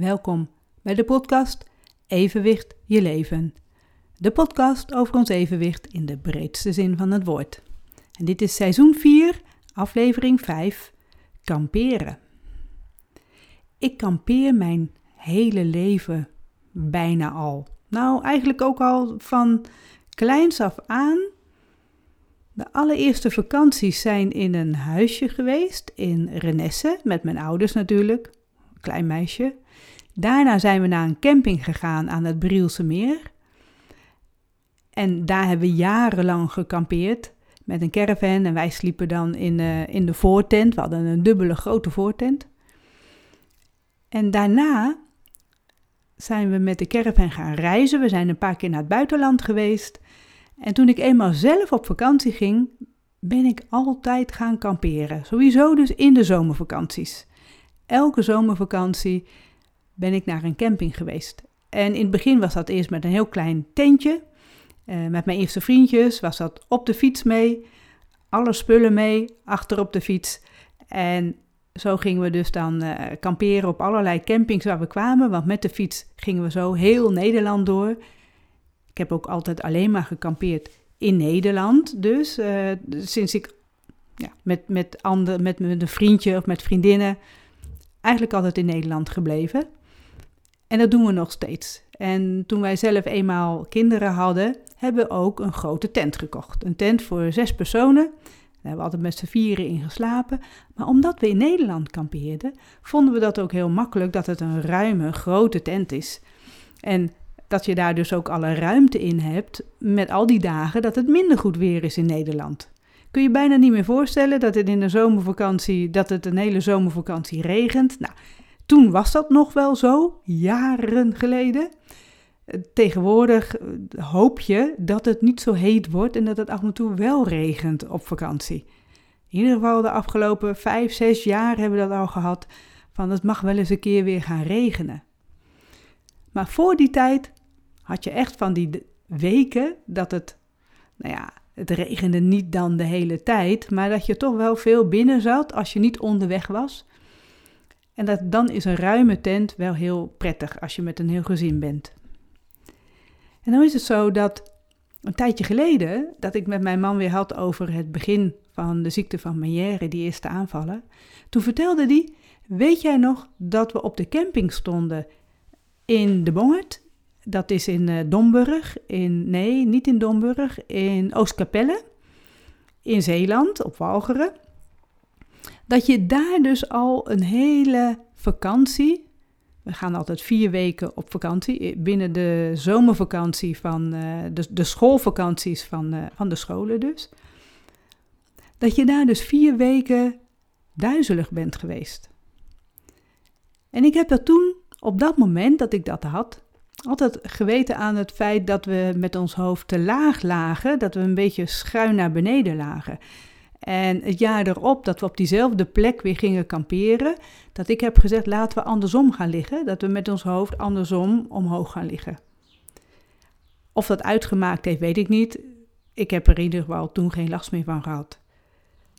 Welkom bij de podcast Evenwicht je leven. De podcast over ons evenwicht in de breedste zin van het woord. En dit is seizoen 4, aflevering 5, kamperen. Ik kampeer mijn hele leven bijna al. Nou, eigenlijk ook al van kleins af aan. De allereerste vakanties zijn in een huisje geweest in Renesse, met mijn ouders natuurlijk, klein meisje. Daarna zijn we naar een camping gegaan aan het Brielse Meer. En daar hebben we jarenlang gekampeerd met een caravan. En wij sliepen dan in, uh, in de voortent. We hadden een dubbele grote voortent. En daarna zijn we met de caravan gaan reizen. We zijn een paar keer naar het buitenland geweest. En toen ik eenmaal zelf op vakantie ging, ben ik altijd gaan kamperen. Sowieso dus in de zomervakanties. Elke zomervakantie ben ik naar een camping geweest. En in het begin was dat eerst met een heel klein tentje. Uh, met mijn eerste vriendjes was dat op de fiets mee. Alle spullen mee, achter op de fiets. En zo gingen we dus dan uh, kamperen op allerlei campings waar we kwamen. Want met de fiets gingen we zo heel Nederland door. Ik heb ook altijd alleen maar gekampeerd in Nederland. Dus uh, sinds ik ja, met, met, ander, met, met een vriendje of met vriendinnen eigenlijk altijd in Nederland gebleven. En dat doen we nog steeds. En toen wij zelf eenmaal kinderen hadden, hebben we ook een grote tent gekocht. Een tent voor zes personen. Daar hebben we altijd met z'n vieren in geslapen. Maar omdat we in Nederland kampeerden, vonden we dat ook heel makkelijk dat het een ruime, grote tent is. En dat je daar dus ook alle ruimte in hebt met al die dagen dat het minder goed weer is in Nederland. Kun je bijna niet meer voorstellen dat het in de zomervakantie, dat het een hele zomervakantie regent. Nou, toen was dat nog wel zo, jaren geleden. Tegenwoordig eh, hoop je dat het niet zo heet wordt en dat het af en toe wel regent op vakantie. In ieder geval de afgelopen vijf, zes jaar hebben we dat al gehad. Van het mag wel eens een keer weer gaan regenen. Maar voor die tijd had je echt van die weken dat het, nou ja, het regende niet dan de hele tijd, maar dat je toch wel veel binnen zat als je niet onderweg was. En dat, dan is een ruime tent wel heel prettig als je met een heel gezin bent. En dan is het zo dat een tijdje geleden, dat ik met mijn man weer had over het begin van de ziekte van Meniere, die eerste aanvallen. Toen vertelde hij, weet jij nog dat we op de camping stonden in de Bongert? Dat is in uh, Domburg, in, nee, niet in Domburg, in Oostkapelle, in Zeeland, op Walcheren dat je daar dus al een hele vakantie. We gaan altijd vier weken op vakantie. Binnen de zomervakantie van uh, de, de schoolvakanties van, van de scholen dus. Dat je daar dus vier weken duizelig bent geweest. En ik heb dat toen, op dat moment dat ik dat had, altijd geweten aan het feit dat we met ons hoofd te laag lagen, dat we een beetje schuin naar beneden lagen. En het jaar erop dat we op diezelfde plek weer gingen kamperen, dat ik heb gezegd laten we andersom gaan liggen, dat we met ons hoofd andersom omhoog gaan liggen. Of dat uitgemaakt heeft, weet ik niet. Ik heb er in ieder geval toen geen last meer van gehad.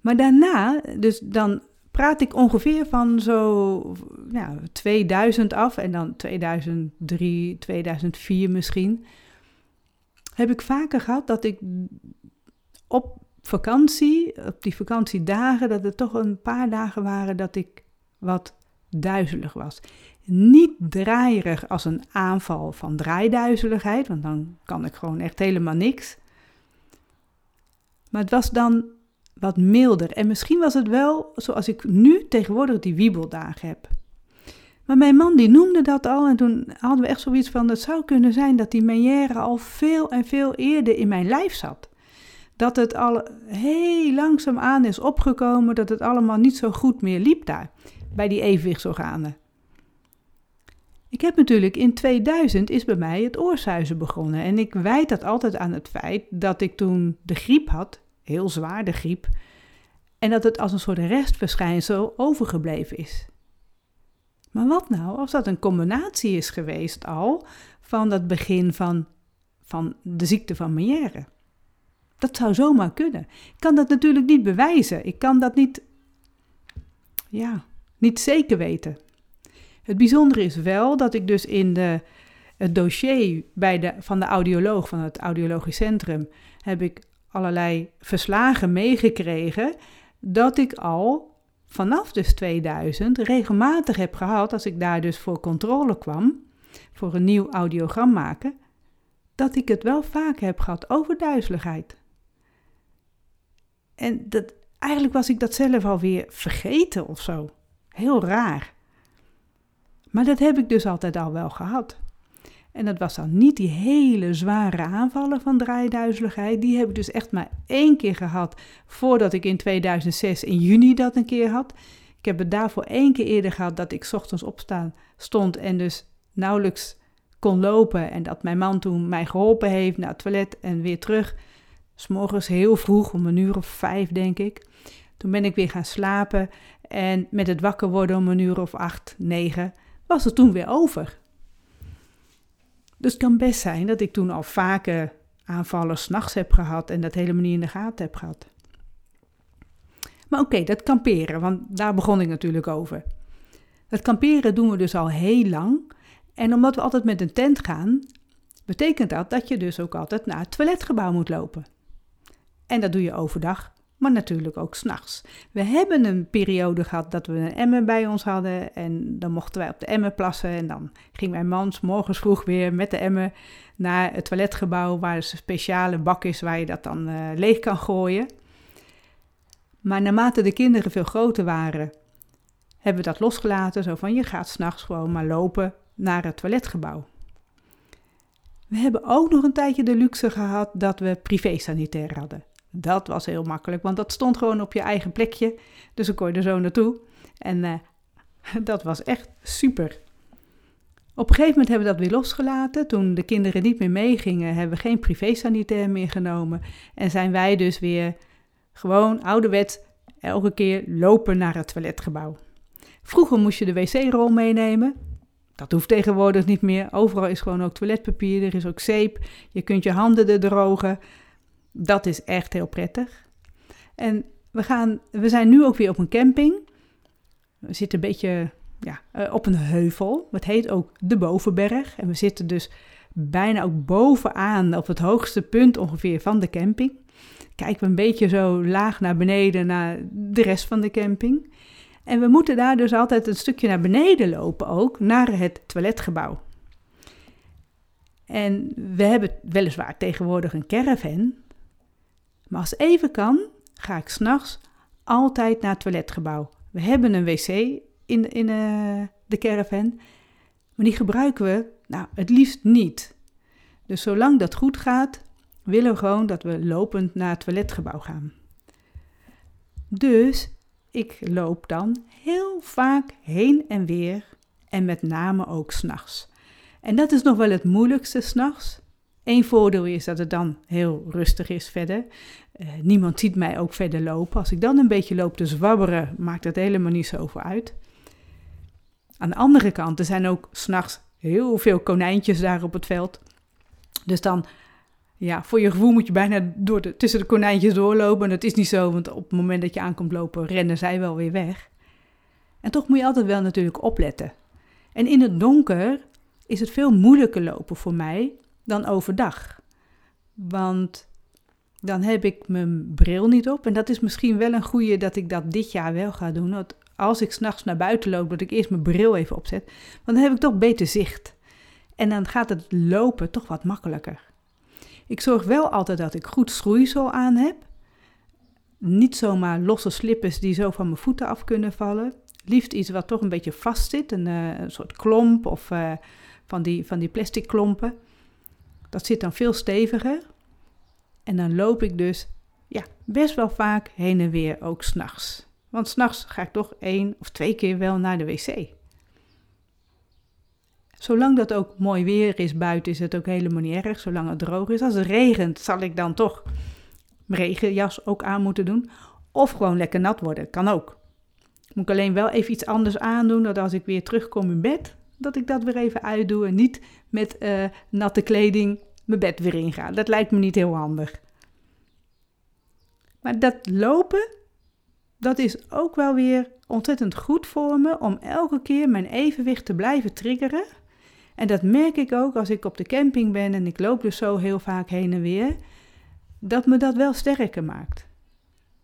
Maar daarna, dus dan praat ik ongeveer van zo ja, 2000 af en dan 2003, 2004 misschien. Heb ik vaker gehad dat ik op vakantie, op die vakantiedagen, dat er toch een paar dagen waren dat ik wat duizelig was. Niet draaierig als een aanval van draaiduizeligheid, want dan kan ik gewoon echt helemaal niks. Maar het was dan wat milder. En misschien was het wel zoals ik nu tegenwoordig die wiebeldagen heb. Maar mijn man die noemde dat al en toen hadden we echt zoiets van, het zou kunnen zijn dat die menière al veel en veel eerder in mijn lijf zat dat het al heel langzaam aan is opgekomen, dat het allemaal niet zo goed meer liep daar, bij die evenwichtsorganen. Ik heb natuurlijk in 2000 is bij mij het oorsuizen begonnen en ik wijd dat altijd aan het feit dat ik toen de griep had, heel zwaar de griep, en dat het als een soort restverschijnsel overgebleven is. Maar wat nou als dat een combinatie is geweest al van dat begin van, van de ziekte van Meniere? Dat zou zomaar kunnen. Ik kan dat natuurlijk niet bewijzen. Ik kan dat niet, ja, niet zeker weten. Het bijzondere is wel dat ik dus in de, het dossier bij de, van de audioloog van het audiologisch centrum heb ik allerlei verslagen meegekregen dat ik al vanaf dus 2000 regelmatig heb gehad, als ik daar dus voor controle kwam, voor een nieuw audiogram maken, dat ik het wel vaak heb gehad over duizeligheid. En dat, eigenlijk was ik dat zelf alweer vergeten of zo. Heel raar. Maar dat heb ik dus altijd al wel gehad. En dat was dan niet die hele zware aanvallen van draaiduizeligheid. Die heb ik dus echt maar één keer gehad voordat ik in 2006 in juni dat een keer had. Ik heb het daarvoor één keer eerder gehad dat ik ochtends opstaan stond en dus nauwelijks kon lopen. En dat mijn man toen mij geholpen heeft naar het toilet en weer terug. S'morgens heel vroeg, om een uur of vijf denk ik. Toen ben ik weer gaan slapen en met het wakker worden om een uur of acht, negen, was het toen weer over. Dus het kan best zijn dat ik toen al vaker aanvallen s'nachts heb gehad en dat helemaal niet in de gaten heb gehad. Maar oké, dat kamperen, want daar begon ik natuurlijk over. Dat kamperen doen we dus al heel lang. En omdat we altijd met een tent gaan, betekent dat dat je dus ook altijd naar het toiletgebouw moet lopen. En dat doe je overdag maar natuurlijk ook s'nachts. We hebben een periode gehad dat we een emmer bij ons hadden en dan mochten wij op de emmer plassen en dan ging mijn man morgens vroeg weer met de emmer naar het toiletgebouw waar een speciale bak is waar je dat dan uh, leeg kan gooien. Maar naarmate de kinderen veel groter waren, hebben we dat losgelaten, zo van je gaat s'nachts gewoon maar lopen naar het toiletgebouw. We hebben ook nog een tijdje de luxe gehad dat we privé-sanitair hadden. Dat was heel makkelijk, want dat stond gewoon op je eigen plekje. Dus dan kon je er zo naartoe. En uh, dat was echt super. Op een gegeven moment hebben we dat weer losgelaten. Toen de kinderen niet meer meegingen, hebben we geen privé-sanitair meer genomen. En zijn wij dus weer gewoon ouderwets elke keer lopen naar het toiletgebouw. Vroeger moest je de wc-rol meenemen. Dat hoeft tegenwoordig niet meer. Overal is gewoon ook toiletpapier, er is ook zeep. Je kunt je handen er drogen. Dat is echt heel prettig. En we, gaan, we zijn nu ook weer op een camping. We zitten een beetje ja, eh, op een heuvel. Het heet ook de Bovenberg. En we zitten dus bijna ook bovenaan, op het hoogste punt ongeveer van de camping. Kijken we een beetje zo laag naar beneden naar de rest van de camping. En we moeten daar dus altijd een stukje naar beneden lopen ook, naar het toiletgebouw. En we hebben weliswaar tegenwoordig een caravan, maar als even kan, ga ik s'nachts altijd naar het toiletgebouw. We hebben een wc in, in uh, de caravan, maar die gebruiken we nou, het liefst niet. Dus zolang dat goed gaat, willen we gewoon dat we lopend naar het toiletgebouw gaan. Dus ik loop dan heel vaak heen en weer en met name ook s'nachts. En dat is nog wel het moeilijkste s'nachts. Eén voordeel is dat het dan heel rustig is verder. Uh, niemand ziet mij ook verder lopen. Als ik dan een beetje loop te zwabberen, maakt dat helemaal niet zoveel uit. Aan de andere kant, er zijn ook s'nachts heel veel konijntjes daar op het veld. Dus dan, ja, voor je gevoel moet je bijna door tussen de konijntjes doorlopen. En dat is niet zo, want op het moment dat je aankomt lopen, rennen zij wel weer weg. En toch moet je altijd wel natuurlijk opletten. En in het donker is het veel moeilijker lopen voor mij, dan overdag. Want dan heb ik mijn bril niet op. En dat is misschien wel een goede dat ik dat dit jaar wel ga doen. Want als ik s'nachts naar buiten loop, dat ik eerst mijn bril even opzet. Want dan heb ik toch beter zicht. En dan gaat het lopen toch wat makkelijker. Ik zorg wel altijd dat ik goed schroeisel aan heb. Niet zomaar losse slippers die zo van mijn voeten af kunnen vallen. Liefst iets wat toch een beetje vast zit. Een, een soort klomp of uh, van, die, van die plastic klompen. Dat zit dan veel steviger. En dan loop ik dus ja, best wel vaak heen en weer, ook s'nachts. Want s'nachts ga ik toch één of twee keer wel naar de wc. Zolang dat ook mooi weer is buiten, is het ook helemaal niet erg. Zolang het droog is. Als het regent, zal ik dan toch mijn regenjas ook aan moeten doen. Of gewoon lekker nat worden, kan ook. Moet ik alleen wel even iets anders aandoen, dat als ik weer terugkom in bed, dat ik dat weer even uitdoe en niet met uh, natte kleding mijn bed weer inga. Dat lijkt me niet heel handig. Maar dat lopen, dat is ook wel weer ontzettend goed voor me om elke keer mijn evenwicht te blijven triggeren. En dat merk ik ook als ik op de camping ben en ik loop dus zo heel vaak heen en weer, dat me dat wel sterker maakt.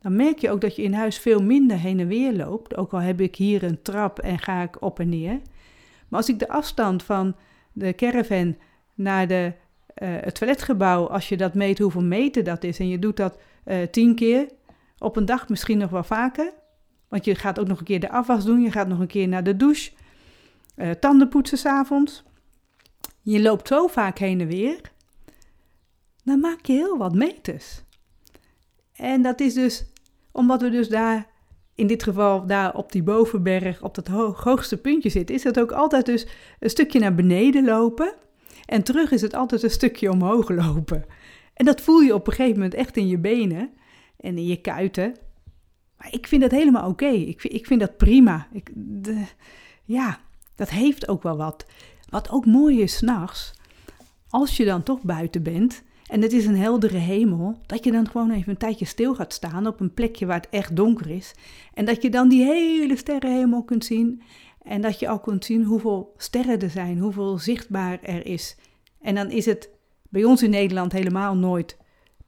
Dan merk je ook dat je in huis veel minder heen en weer loopt, ook al heb ik hier een trap en ga ik op en neer. Maar als ik de afstand van de caravan naar de, uh, het toiletgebouw, als je dat meet hoeveel meter dat is en je doet dat uh, tien keer, op een dag misschien nog wel vaker, want je gaat ook nog een keer de afwas doen, je gaat nog een keer naar de douche, uh, tanden poetsen s'avonds. Je loopt zo vaak heen en weer, dan maak je heel wat meters. En dat is dus omdat we dus daar, in dit geval daar op die bovenberg, op dat hoogste puntje zitten, is het ook altijd dus een stukje naar beneden lopen. En terug is het altijd een stukje omhoog lopen. En dat voel je op een gegeven moment echt in je benen en in je kuiten. Maar ik vind dat helemaal oké. Ik, vind, ik vind dat prima. Ik, de, ja, dat heeft ook wel wat. Wat ook mooi is s'nachts, als je dan toch buiten bent en het is een heldere hemel, dat je dan gewoon even een tijdje stil gaat staan op een plekje waar het echt donker is. En dat je dan die hele sterrenhemel kunt zien. En dat je ook kunt zien hoeveel sterren er zijn, hoeveel zichtbaar er is. En dan is het bij ons in Nederland helemaal nooit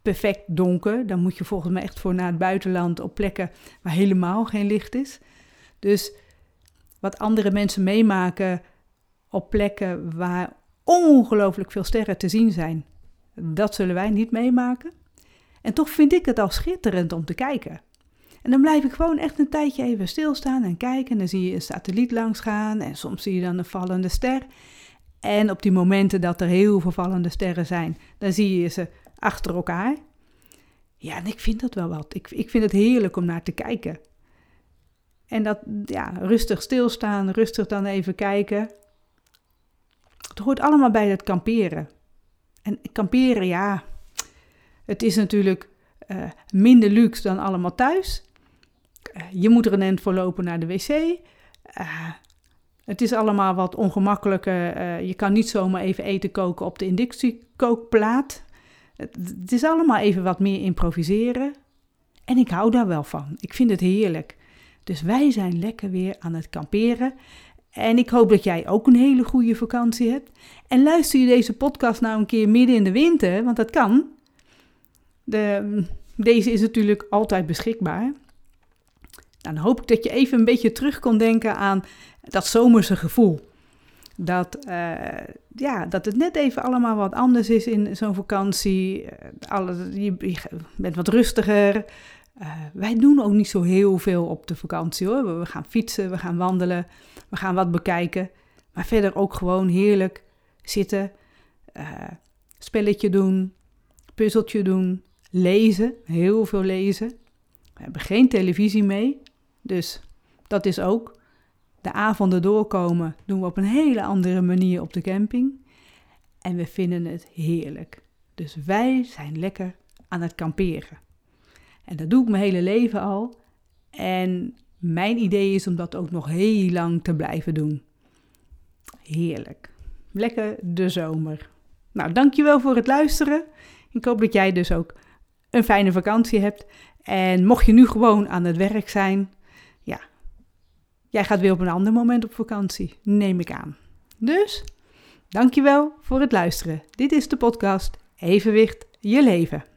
perfect donker. Dan moet je volgens mij echt voor naar het buitenland op plekken waar helemaal geen licht is. Dus wat andere mensen meemaken op plekken waar ongelooflijk veel sterren te zien zijn, dat zullen wij niet meemaken. En toch vind ik het al schitterend om te kijken. En dan blijf ik gewoon echt een tijdje even stilstaan en kijken. En dan zie je een satelliet langs gaan en soms zie je dan een vallende ster. En op die momenten dat er heel veel vallende sterren zijn, dan zie je ze achter elkaar. Ja, en ik vind dat wel wat. Ik, ik vind het heerlijk om naar te kijken. En dat, ja, rustig stilstaan, rustig dan even kijken. Het hoort allemaal bij het kamperen. En kamperen, ja, het is natuurlijk uh, minder luxe dan allemaal thuis. Uh, je moet er een end voor lopen naar de wc. Uh, het is allemaal wat ongemakkelijker. je kan niet zomaar even eten koken op de inductiekookplaat. Het is allemaal even wat meer improviseren. En ik hou daar wel van. Ik vind het heerlijk. Dus wij zijn lekker weer aan het kamperen. En ik hoop dat jij ook een hele goede vakantie hebt. En luister je deze podcast nou een keer midden in de winter, want dat kan. De, deze is natuurlijk altijd beschikbaar. Dan hoop ik dat je even een beetje terug kon denken aan dat zomerse gevoel. Dat, uh, ja, dat het net even allemaal wat anders is in zo'n vakantie. Eh, Alles, je, bent wat rustiger. Uh, wij doen ook niet zo heel veel op de vakantie hoor. We gaan fietsen, we gaan wandelen, we gaan wat bekijken. Maar verder ook gewoon heerlijk zitten, uh, spelletje doen, puzzeltje doen, lezen, heel veel lezen. We hebben geen televisie mee, dus dat is ook. De avonden doorkomen doen we op een hele andere manier op de camping. En we vinden het heerlijk. Dus wij zijn lekker aan het kamperen. En dat doe ik mijn hele leven al. En mijn idee is om dat ook nog heel lang te blijven doen. Heerlijk. Lekker de zomer. Nou, dankjewel voor het luisteren. Ik hoop dat jij dus ook een fijne vakantie hebt. En mocht je nu gewoon aan het werk zijn, ja, jij gaat weer op een ander moment op vakantie, neem ik aan. Dus, dankjewel voor het luisteren. Dit is de podcast Evenwicht je leven.